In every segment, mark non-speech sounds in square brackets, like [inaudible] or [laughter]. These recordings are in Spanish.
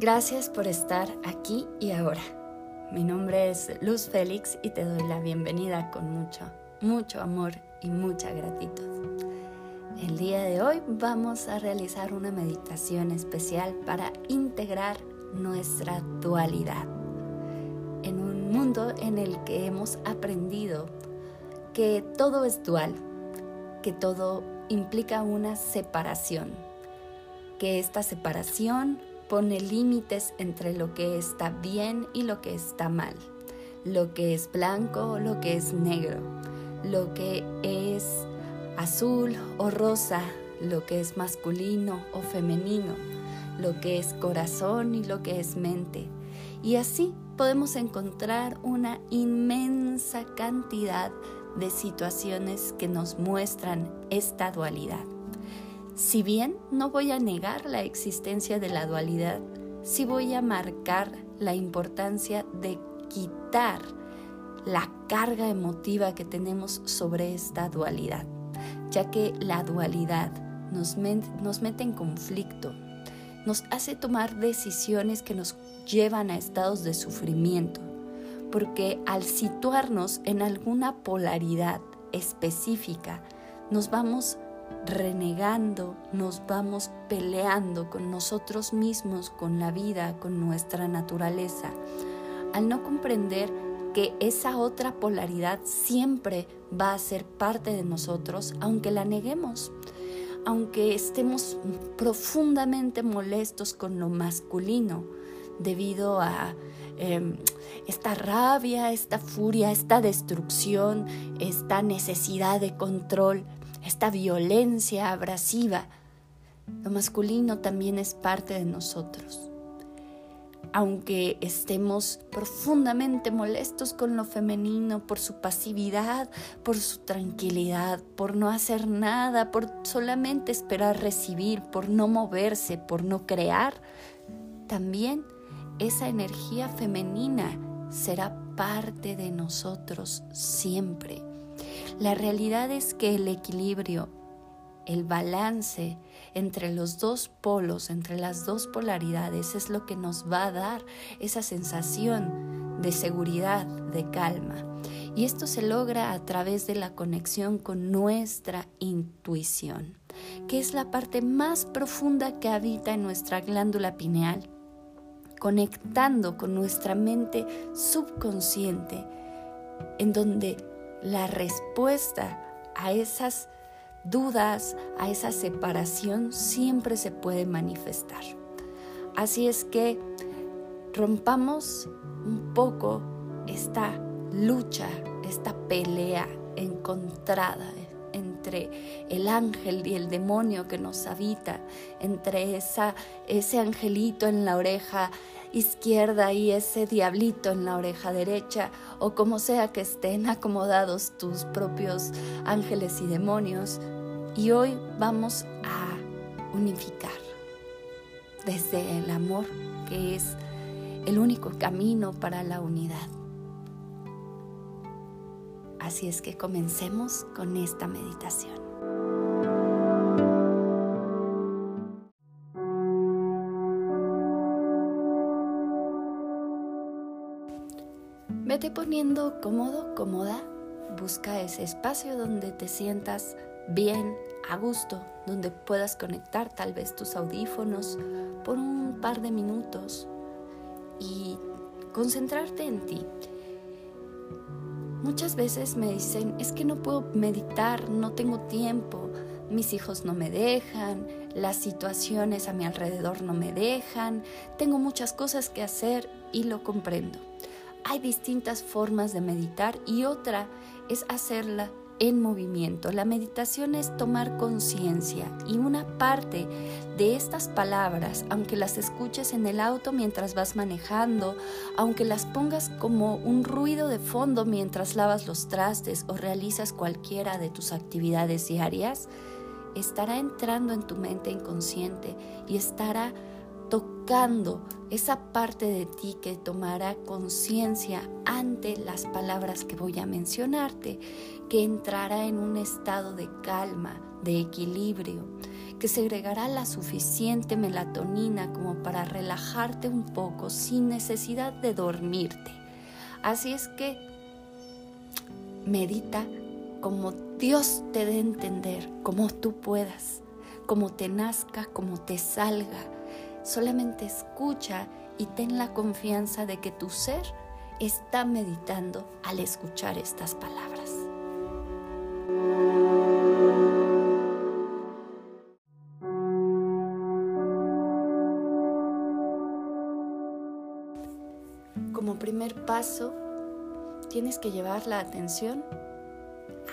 Gracias por estar aquí y ahora. Mi nombre es Luz Félix y te doy la bienvenida con mucho, mucho amor y mucha gratitud. El día de hoy vamos a realizar una meditación especial para integrar nuestra dualidad en un mundo en el que hemos aprendido que todo es dual, que todo implica una separación, que esta separación pone límites entre lo que está bien y lo que está mal, lo que es blanco o lo que es negro, lo que es azul o rosa, lo que es masculino o femenino, lo que es corazón y lo que es mente. Y así podemos encontrar una inmensa cantidad de situaciones que nos muestran esta dualidad. Si bien no voy a negar la existencia de la dualidad, sí voy a marcar la importancia de quitar la carga emotiva que tenemos sobre esta dualidad, ya que la dualidad nos, nos mete en conflicto, nos hace tomar decisiones que nos llevan a estados de sufrimiento, porque al situarnos en alguna polaridad específica, nos vamos renegando, nos vamos peleando con nosotros mismos, con la vida, con nuestra naturaleza, al no comprender que esa otra polaridad siempre va a ser parte de nosotros, aunque la neguemos, aunque estemos profundamente molestos con lo masculino debido a em, esta rabia, esta furia, esta destrucción, esta necesidad de control esta violencia abrasiva. Lo masculino también es parte de nosotros. Aunque estemos profundamente molestos con lo femenino por su pasividad, por su tranquilidad, por no hacer nada, por solamente esperar recibir, por no moverse, por no crear, también esa energía femenina será parte de nosotros siempre. La realidad es que el equilibrio, el balance entre los dos polos, entre las dos polaridades, es lo que nos va a dar esa sensación de seguridad, de calma. Y esto se logra a través de la conexión con nuestra intuición, que es la parte más profunda que habita en nuestra glándula pineal, conectando con nuestra mente subconsciente, en donde la respuesta a esas dudas, a esa separación, siempre se puede manifestar. Así es que rompamos un poco esta lucha, esta pelea encontrada entre el ángel y el demonio que nos habita, entre esa, ese angelito en la oreja izquierda y ese diablito en la oreja derecha, o como sea que estén acomodados tus propios ángeles y demonios. Y hoy vamos a unificar desde el amor, que es el único camino para la unidad. Así es que comencemos con esta meditación. Vete poniendo cómodo, cómoda. Busca ese espacio donde te sientas bien, a gusto, donde puedas conectar tal vez tus audífonos por un par de minutos y concentrarte en ti. Muchas veces me dicen, es que no puedo meditar, no tengo tiempo, mis hijos no me dejan, las situaciones a mi alrededor no me dejan, tengo muchas cosas que hacer y lo comprendo. Hay distintas formas de meditar y otra es hacerla en movimiento. La meditación es tomar conciencia y una parte de estas palabras, aunque las escuches en el auto mientras vas manejando, aunque las pongas como un ruido de fondo mientras lavas los trastes o realizas cualquiera de tus actividades diarias, estará entrando en tu mente inconsciente y estará tocando esa parte de ti que tomará conciencia ante las palabras que voy a mencionarte, que entrará en un estado de calma, de equilibrio, que segregará la suficiente melatonina como para relajarte un poco sin necesidad de dormirte. Así es que medita como Dios te dé entender, como tú puedas, como te nazca, como te salga. Solamente escucha y ten la confianza de que tu ser está meditando al escuchar estas palabras. Como primer paso, tienes que llevar la atención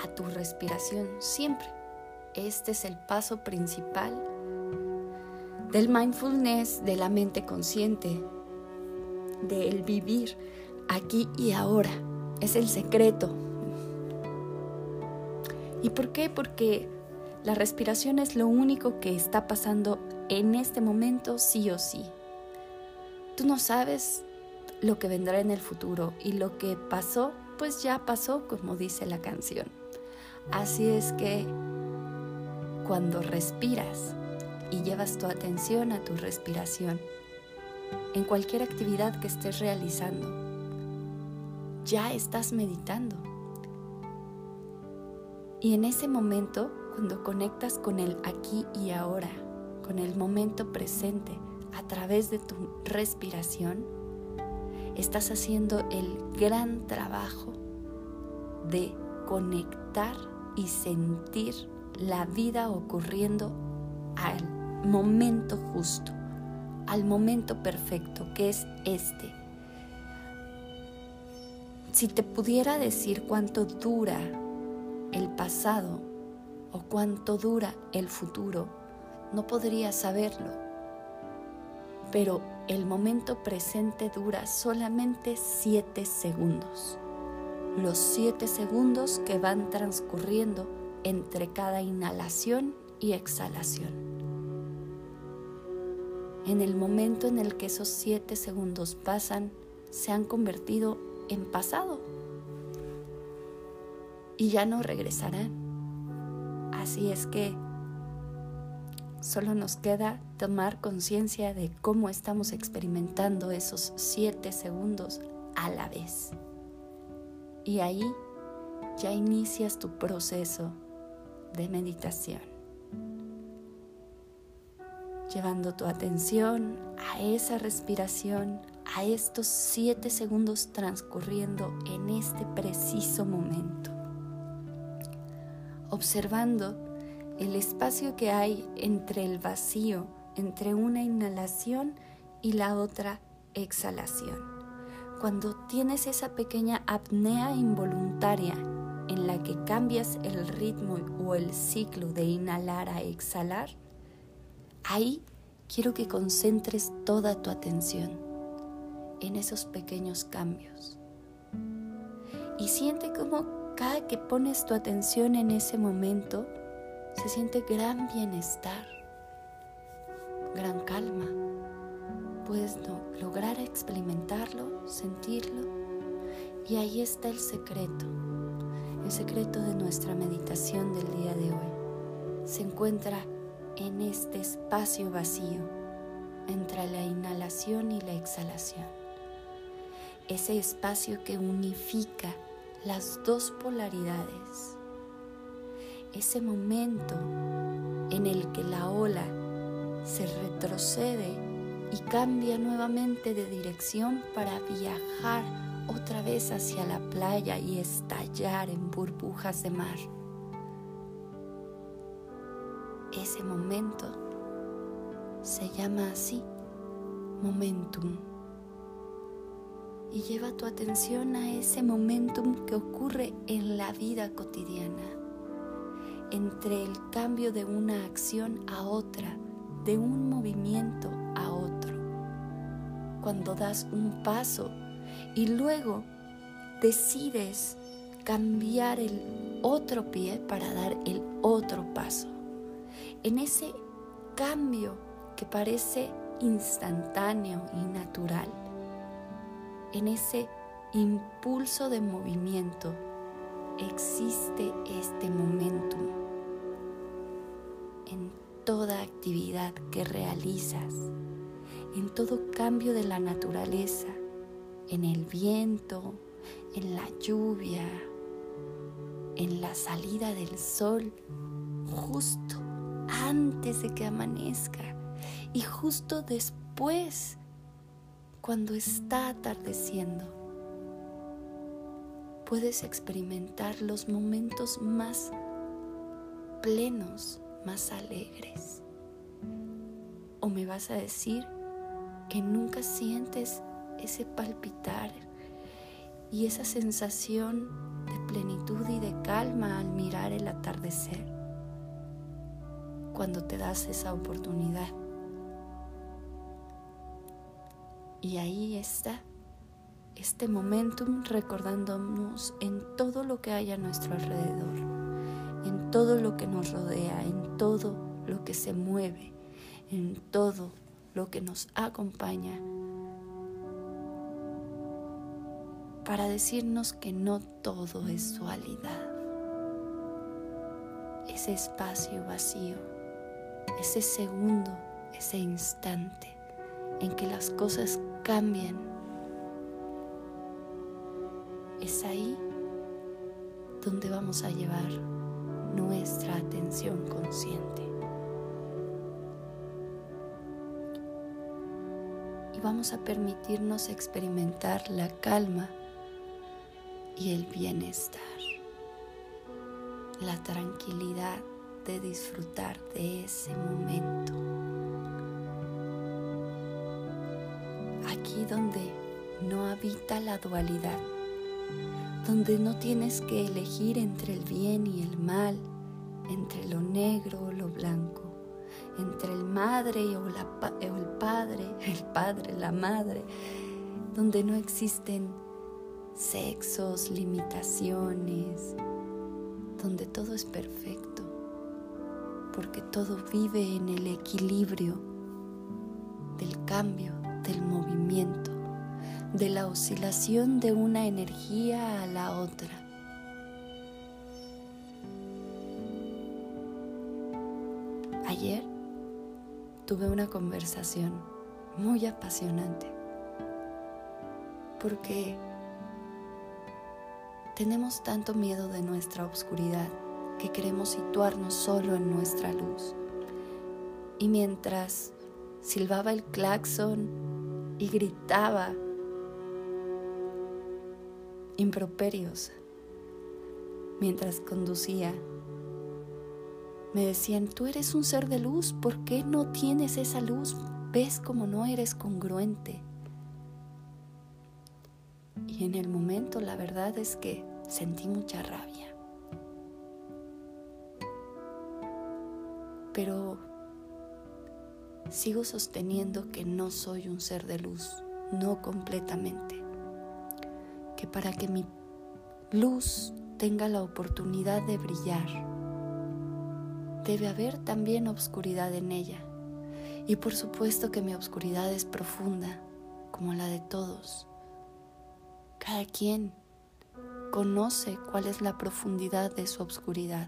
a tu respiración siempre. Este es el paso principal del mindfulness, de la mente consciente, del vivir aquí y ahora. Es el secreto. ¿Y por qué? Porque la respiración es lo único que está pasando en este momento sí o sí. Tú no sabes lo que vendrá en el futuro y lo que pasó, pues ya pasó, como dice la canción. Así es que cuando respiras y llevas tu atención a tu respiración, en cualquier actividad que estés realizando, ya estás meditando. Y en ese momento, cuando conectas con el aquí y ahora, con el momento presente, a través de tu respiración, estás haciendo el gran trabajo de conectar y sentir la vida ocurriendo al momento justo, al momento perfecto, que es este. Si te pudiera decir cuánto dura el pasado o cuánto dura el futuro, no podría saberlo. Pero el momento presente dura solamente siete segundos los siete segundos que van transcurriendo entre cada inhalación y exhalación. En el momento en el que esos siete segundos pasan, se han convertido en pasado y ya no regresarán. Así es que solo nos queda tomar conciencia de cómo estamos experimentando esos siete segundos a la vez. Y ahí ya inicias tu proceso de meditación, llevando tu atención a esa respiración, a estos siete segundos transcurriendo en este preciso momento, observando el espacio que hay entre el vacío, entre una inhalación y la otra exhalación. Cuando tienes esa pequeña apnea involuntaria en la que cambias el ritmo o el ciclo de inhalar a exhalar, ahí quiero que concentres toda tu atención en esos pequeños cambios. Y siente como cada que pones tu atención en ese momento, se siente gran bienestar, gran calma puedes lograr experimentarlo, sentirlo. Y ahí está el secreto, el secreto de nuestra meditación del día de hoy. Se encuentra en este espacio vacío entre la inhalación y la exhalación. Ese espacio que unifica las dos polaridades. Ese momento en el que la ola se retrocede y cambia nuevamente de dirección para viajar otra vez hacia la playa y estallar en burbujas de mar. Ese momento se llama así, momentum. Y lleva tu atención a ese momentum que ocurre en la vida cotidiana, entre el cambio de una acción a otra, de un movimiento cuando das un paso y luego decides cambiar el otro pie para dar el otro paso. En ese cambio que parece instantáneo y natural, en ese impulso de movimiento, existe este momentum en toda actividad que realizas, en todo cambio de la naturaleza, en el viento, en la lluvia, en la salida del sol, justo antes de que amanezca y justo después, cuando está atardeciendo. Puedes experimentar los momentos más plenos, más alegres. O me vas a decir que nunca sientes ese palpitar y esa sensación de plenitud y de calma al mirar el atardecer cuando te das esa oportunidad. Y ahí está este momentum recordándonos en todo lo que hay a nuestro alrededor, en todo lo que nos rodea, en todo lo que se mueve, en todo lo que nos acompaña para decirnos que no todo es dualidad. Ese espacio vacío, ese segundo, ese instante en que las cosas cambian, es ahí donde vamos a llevar nuestra atención consciente. Y vamos a permitirnos experimentar la calma y el bienestar, la tranquilidad de disfrutar de ese momento. Aquí donde no habita la dualidad, donde no tienes que elegir entre el bien y el mal, entre lo negro o lo blanco, entre el madre o, o el padre, [laughs] el padre, la madre, donde no existen sexos, limitaciones, donde todo es perfecto, porque todo vive en el equilibrio del cambio, del movimiento, de la oscilación de una energía a la otra. Ayer tuve una conversación muy apasionante porque tenemos tanto miedo de nuestra oscuridad que queremos situarnos solo en nuestra luz. Y mientras silbaba el claxon y gritaba improperios, mientras conducía, me decían, tú eres un ser de luz, ¿por qué no tienes esa luz? ¿Ves como no eres congruente? Y en el momento la verdad es que sentí mucha rabia. Pero sigo sosteniendo que no soy un ser de luz, no completamente. Que para que mi luz tenga la oportunidad de brillar, debe haber también obscuridad en ella. Y por supuesto que mi obscuridad es profunda, como la de todos. Cada quien conoce cuál es la profundidad de su obscuridad.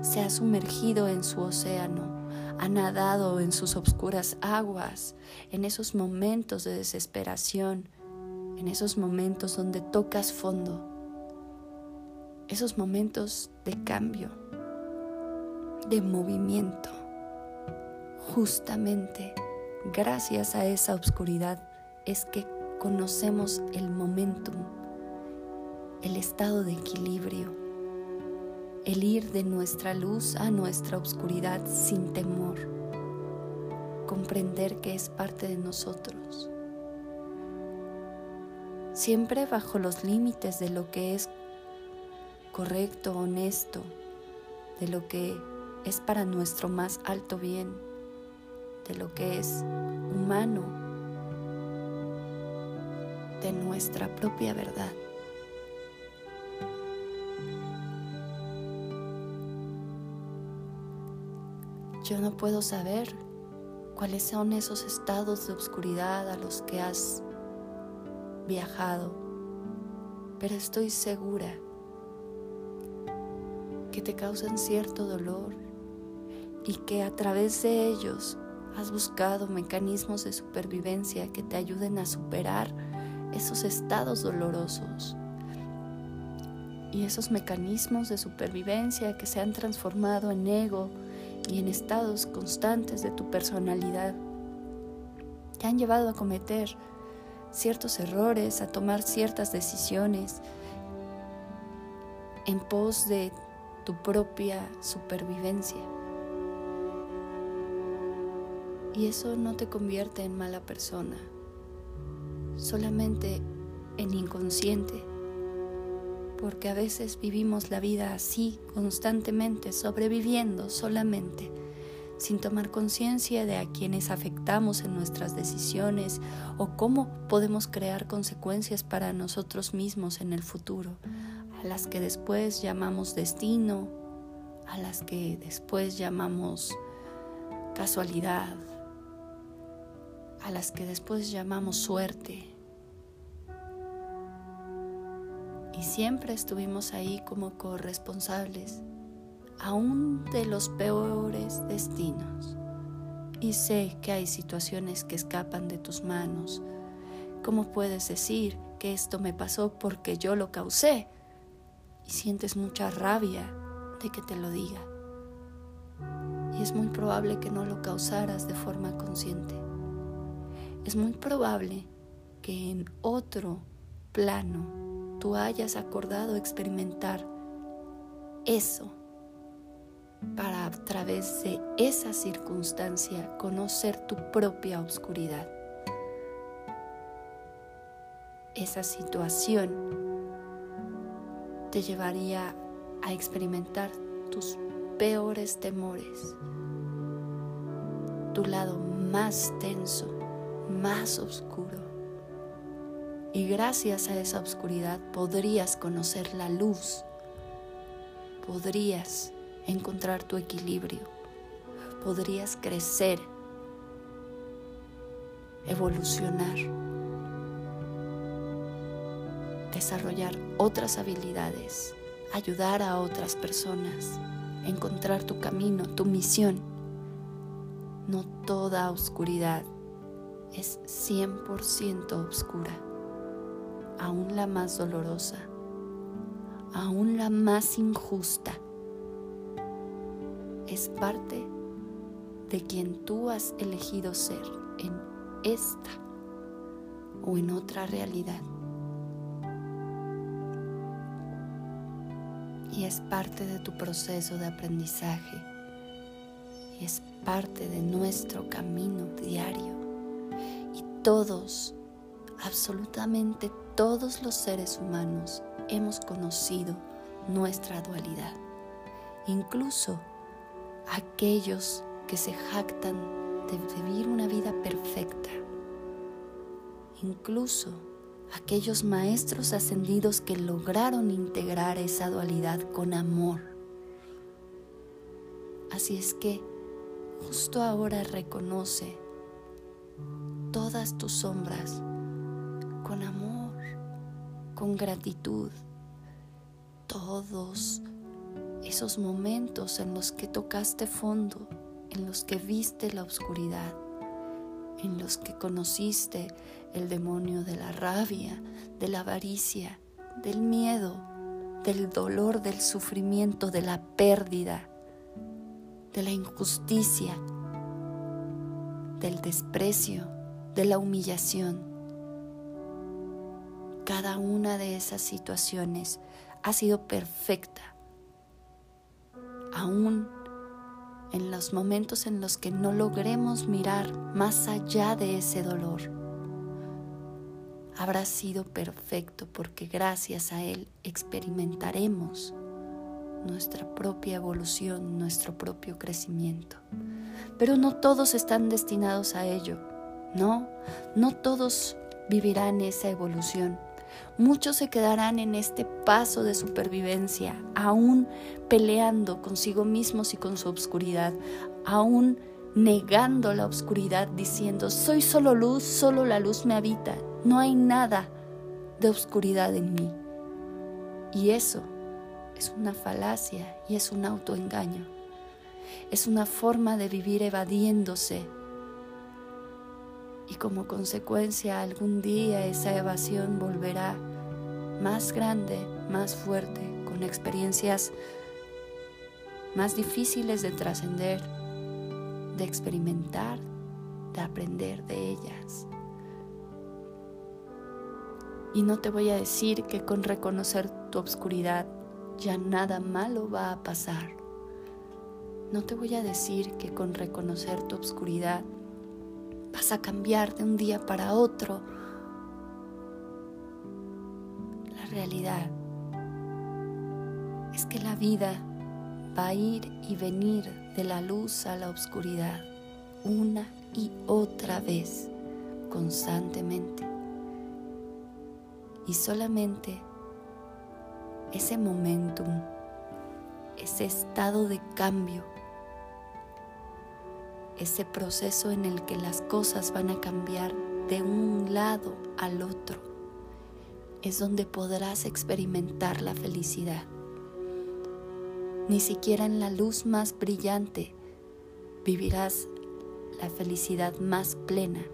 Se ha sumergido en su océano, ha nadado en sus obscuras aguas, en esos momentos de desesperación, en esos momentos donde tocas fondo, esos momentos de cambio, de movimiento. Justamente gracias a esa obscuridad es que conocemos el momentum, el estado de equilibrio, el ir de nuestra luz a nuestra oscuridad sin temor, comprender que es parte de nosotros, siempre bajo los límites de lo que es correcto, honesto, de lo que es para nuestro más alto bien, de lo que es humano de nuestra propia verdad. Yo no puedo saber cuáles son esos estados de oscuridad a los que has viajado, pero estoy segura que te causan cierto dolor y que a través de ellos has buscado mecanismos de supervivencia que te ayuden a superar esos estados dolorosos y esos mecanismos de supervivencia que se han transformado en ego y en estados constantes de tu personalidad te han llevado a cometer ciertos errores, a tomar ciertas decisiones en pos de tu propia supervivencia. Y eso no te convierte en mala persona, solamente en inconsciente, porque a veces vivimos la vida así, constantemente, sobreviviendo solamente, sin tomar conciencia de a quienes afectamos en nuestras decisiones o cómo podemos crear consecuencias para nosotros mismos en el futuro, a las que después llamamos destino, a las que después llamamos casualidad, a las que después llamamos suerte. Y siempre estuvimos ahí como corresponsables, aún de los peores destinos. Y sé que hay situaciones que escapan de tus manos. ¿Cómo puedes decir que esto me pasó porque yo lo causé? Y sientes mucha rabia de que te lo diga. Y es muy probable que no lo causaras de forma consciente es muy probable que en otro plano hayas acordado experimentar eso para a través de esa circunstancia conocer tu propia oscuridad. Esa situación te llevaría a experimentar tus peores temores, tu lado más tenso, más oscuro. Y gracias a esa oscuridad podrías conocer la luz, podrías encontrar tu equilibrio, podrías crecer, evolucionar, desarrollar otras habilidades, ayudar a otras personas, encontrar tu camino, tu misión. No toda oscuridad es 100% oscura, aún la más dolorosa, aún la más injusta. Es parte de quien tú has elegido ser en esta o en otra realidad. Y es parte de tu proceso de aprendizaje. Y es parte de nuestro camino diario todos, absolutamente todos los seres humanos hemos conocido nuestra dualidad. Incluso aquellos que se jactan de vivir una vida perfecta. Incluso aquellos maestros ascendidos que lograron integrar esa dualidad con amor. Así es que justo ahora reconoce todas tus sombras con amor, con gratitud. Todos esos momentos en los que tocaste fondo, en los que viste la oscuridad, en los que conociste el demonio de la rabia, de la avaricia, del miedo, del dolor, del sufrimiento, de la pérdida, de la injusticia, del desprecio, de la humillación. Cada una de esas situaciones ha sido perfecta, aún en los momentos en los que no logremos mirar más allá de ese dolor. Habrá sido perfecto porque gracias a él experimentaremos nuestra propia evolución, nuestro propio crecimiento. Pero no todos están destinados a ello. No, no todos vivirán esa evolución. Muchos se quedarán en este paso de supervivencia, aún peleando consigo mismos y con su obscuridad, aún negando la oscuridad, diciendo, soy solo luz, solo la luz me habita, no hay nada de oscuridad en mí. Y eso es una falacia y es un autoengaño. Es una forma de vivir evadiéndose. Y como consecuencia algún día esa evasión volverá más grande, más fuerte, con experiencias más difíciles de trascender, de experimentar, de aprender de ellas. Y no te voy a decir que con reconocer tu obscuridad ya nada malo va a pasar. No te voy a decir que con reconocer tu obscuridad vas a cambiar de un día para otro. La realidad es que la vida va a ir y venir de la luz a la oscuridad una y otra vez, constantemente y solamente ese momentum, ese estado de cambio, ese proceso en el que las cosas van a cambiar de un lado al otro, es donde podrás experimentar la felicidad. Ni siquiera en la luz más brillante vivirás la felicidad más plena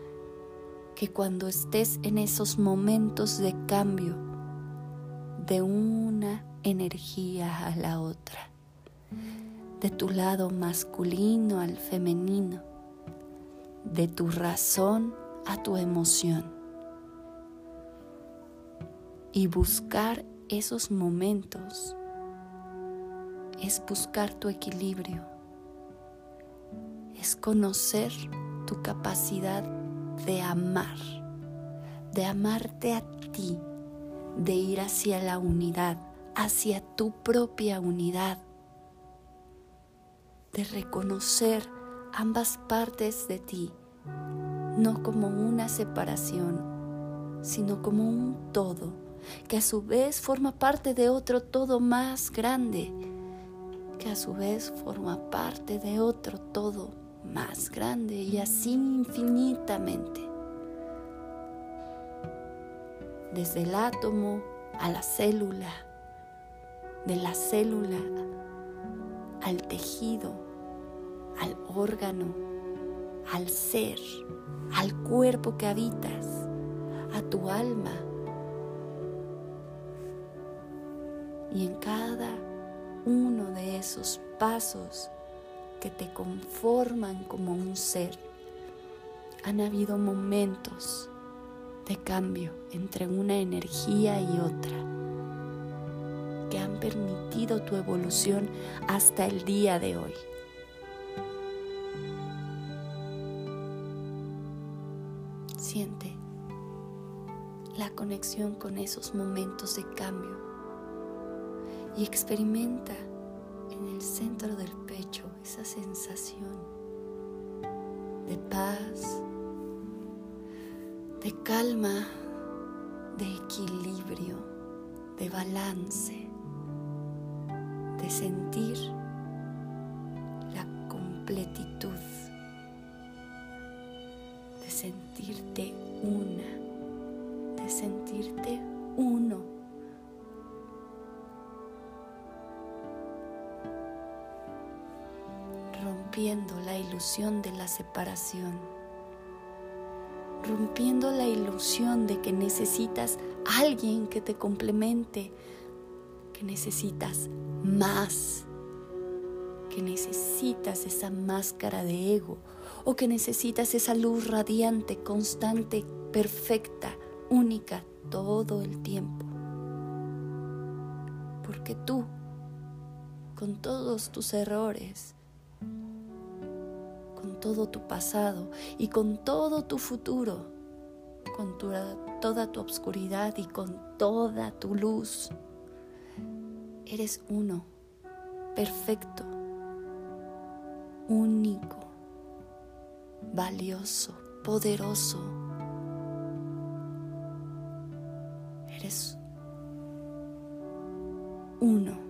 que cuando estés en esos momentos de cambio de una energía a la otra, de tu lado masculino al femenino, de tu razón a tu emoción. Y buscar esos momentos es buscar tu equilibrio, es conocer tu capacidad de amar, de amarte a ti, de ir hacia la unidad, hacia tu propia unidad, de reconocer ambas partes de ti, no como una separación, sino como un todo, que a su vez forma parte de otro todo más grande, que a su vez forma parte de otro todo más grande y así infinitamente. Desde el átomo a la célula, de la célula al tejido, al órgano, al ser, al cuerpo que habitas, a tu alma. Y en cada uno de esos pasos que te conforman como un ser. Han habido momentos de cambio entre una energía y otra permitido tu evolución hasta el día de hoy. Siente la conexión con esos momentos de cambio y experimenta en el centro del pecho esa sensación de paz, de calma, de equilibrio, de balance, sentir la completitud, de sentirte una, de sentirte uno. Rompiendo la ilusión de la separación, rompiendo la ilusión de que necesitas alguien que te complemente, que necesitas más, que necesitas esa máscara de ego o que necesitas esa luz radiante, constante, perfecta, única, todo el tiempo. Porque tú, con todos tus errores, con todo tu pasado y con todo tu futuro, con toda tu obscuridad y con toda tu luz. Eres uno, perfecto, único, valioso, poderoso. Eres uno.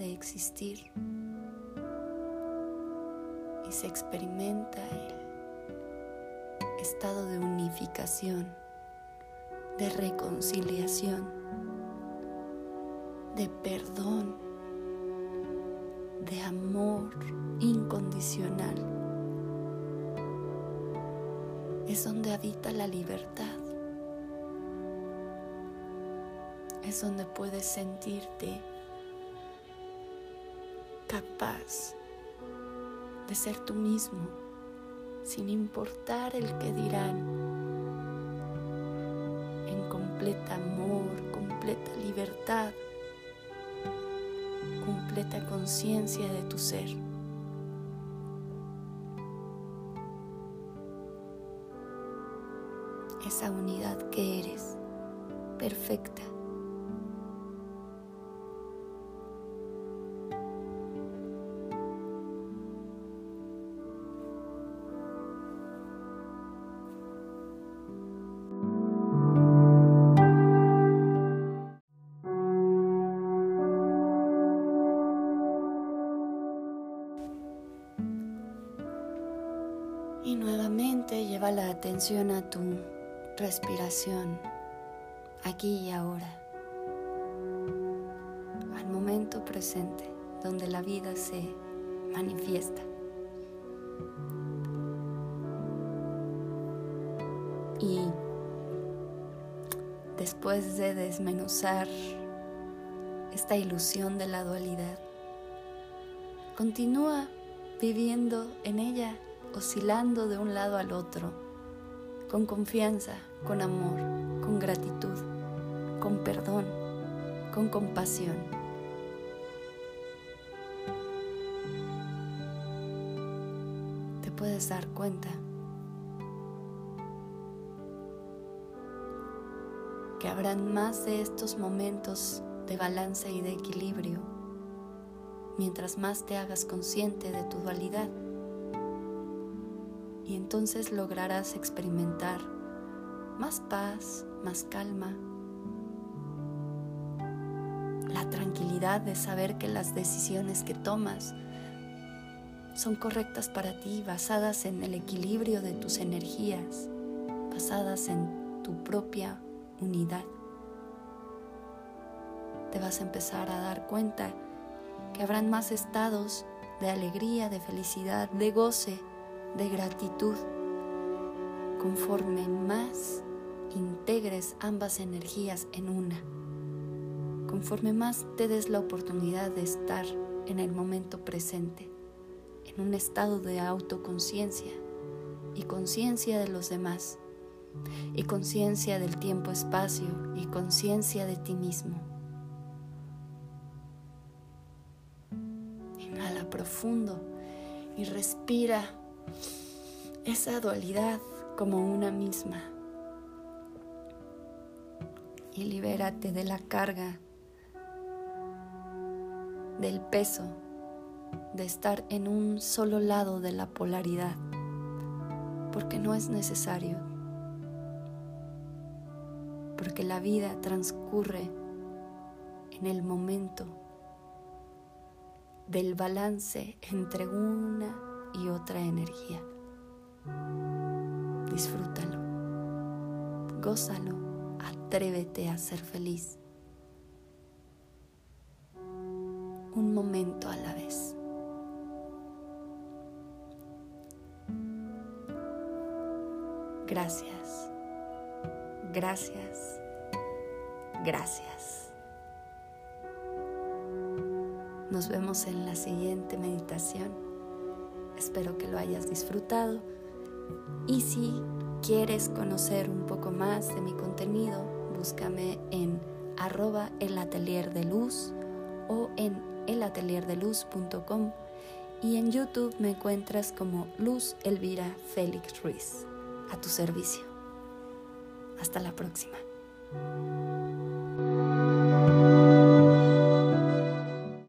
De existir y se experimenta el estado de unificación, de reconciliación, de perdón, de amor incondicional. Es donde habita la libertad. Es donde puedes sentirte capaz de ser tú mismo, sin importar el que dirán, en completa amor, completa libertad, completa conciencia de tu ser. Esa unidad que eres, perfecta. La atención a tu respiración, aquí y ahora, al momento presente, donde la vida se manifiesta. Y después de desmenuzar esta ilusión de la dualidad, continúa viviendo en ella oscilando de un lado al otro, con confianza, con amor, con gratitud, con perdón, con compasión. Te puedes dar cuenta que habrán más de estos momentos de balance y de equilibrio mientras más te hagas consciente de tu dualidad y entonces lograrás experimentar más paz, más calma, la tranquilidad de saber que las decisiones que tomas son correctas para ti, basadas en el equilibrio de tus energías, basadas en tu propia unidad. Te vas a empezar a dar cuenta que habrán más estados de alegría, de felicidad, de goce, de gratitud. Conforme más integres ambas energías en una, conforme más te des la oportunidad de estar en el momento presente, en un estado de autoconciencia y conciencia de los demás, y conciencia del tiempo-espacio y conciencia de ti mismo. Inhala profundo y respira esa dualidad como una misma. Y libérate de la carga, del peso de estar en un solo lado de la polaridad, porque no es necesario, porque la vida transcurre en el momento del balance entre una y otra energía. Disfrútalo, gózalo, atrévete a ser feliz. Un momento a la vez. Gracias, gracias, gracias. Nos vemos en la siguiente meditación. Espero que lo hayas disfrutado y si quieres conocer un poco más de mi contenido, búscame en arroba el atelier de luz o en elatelierdeluz.com y en YouTube me encuentras como Luz Elvira Félix Ruiz, a tu servicio. Hasta la próxima.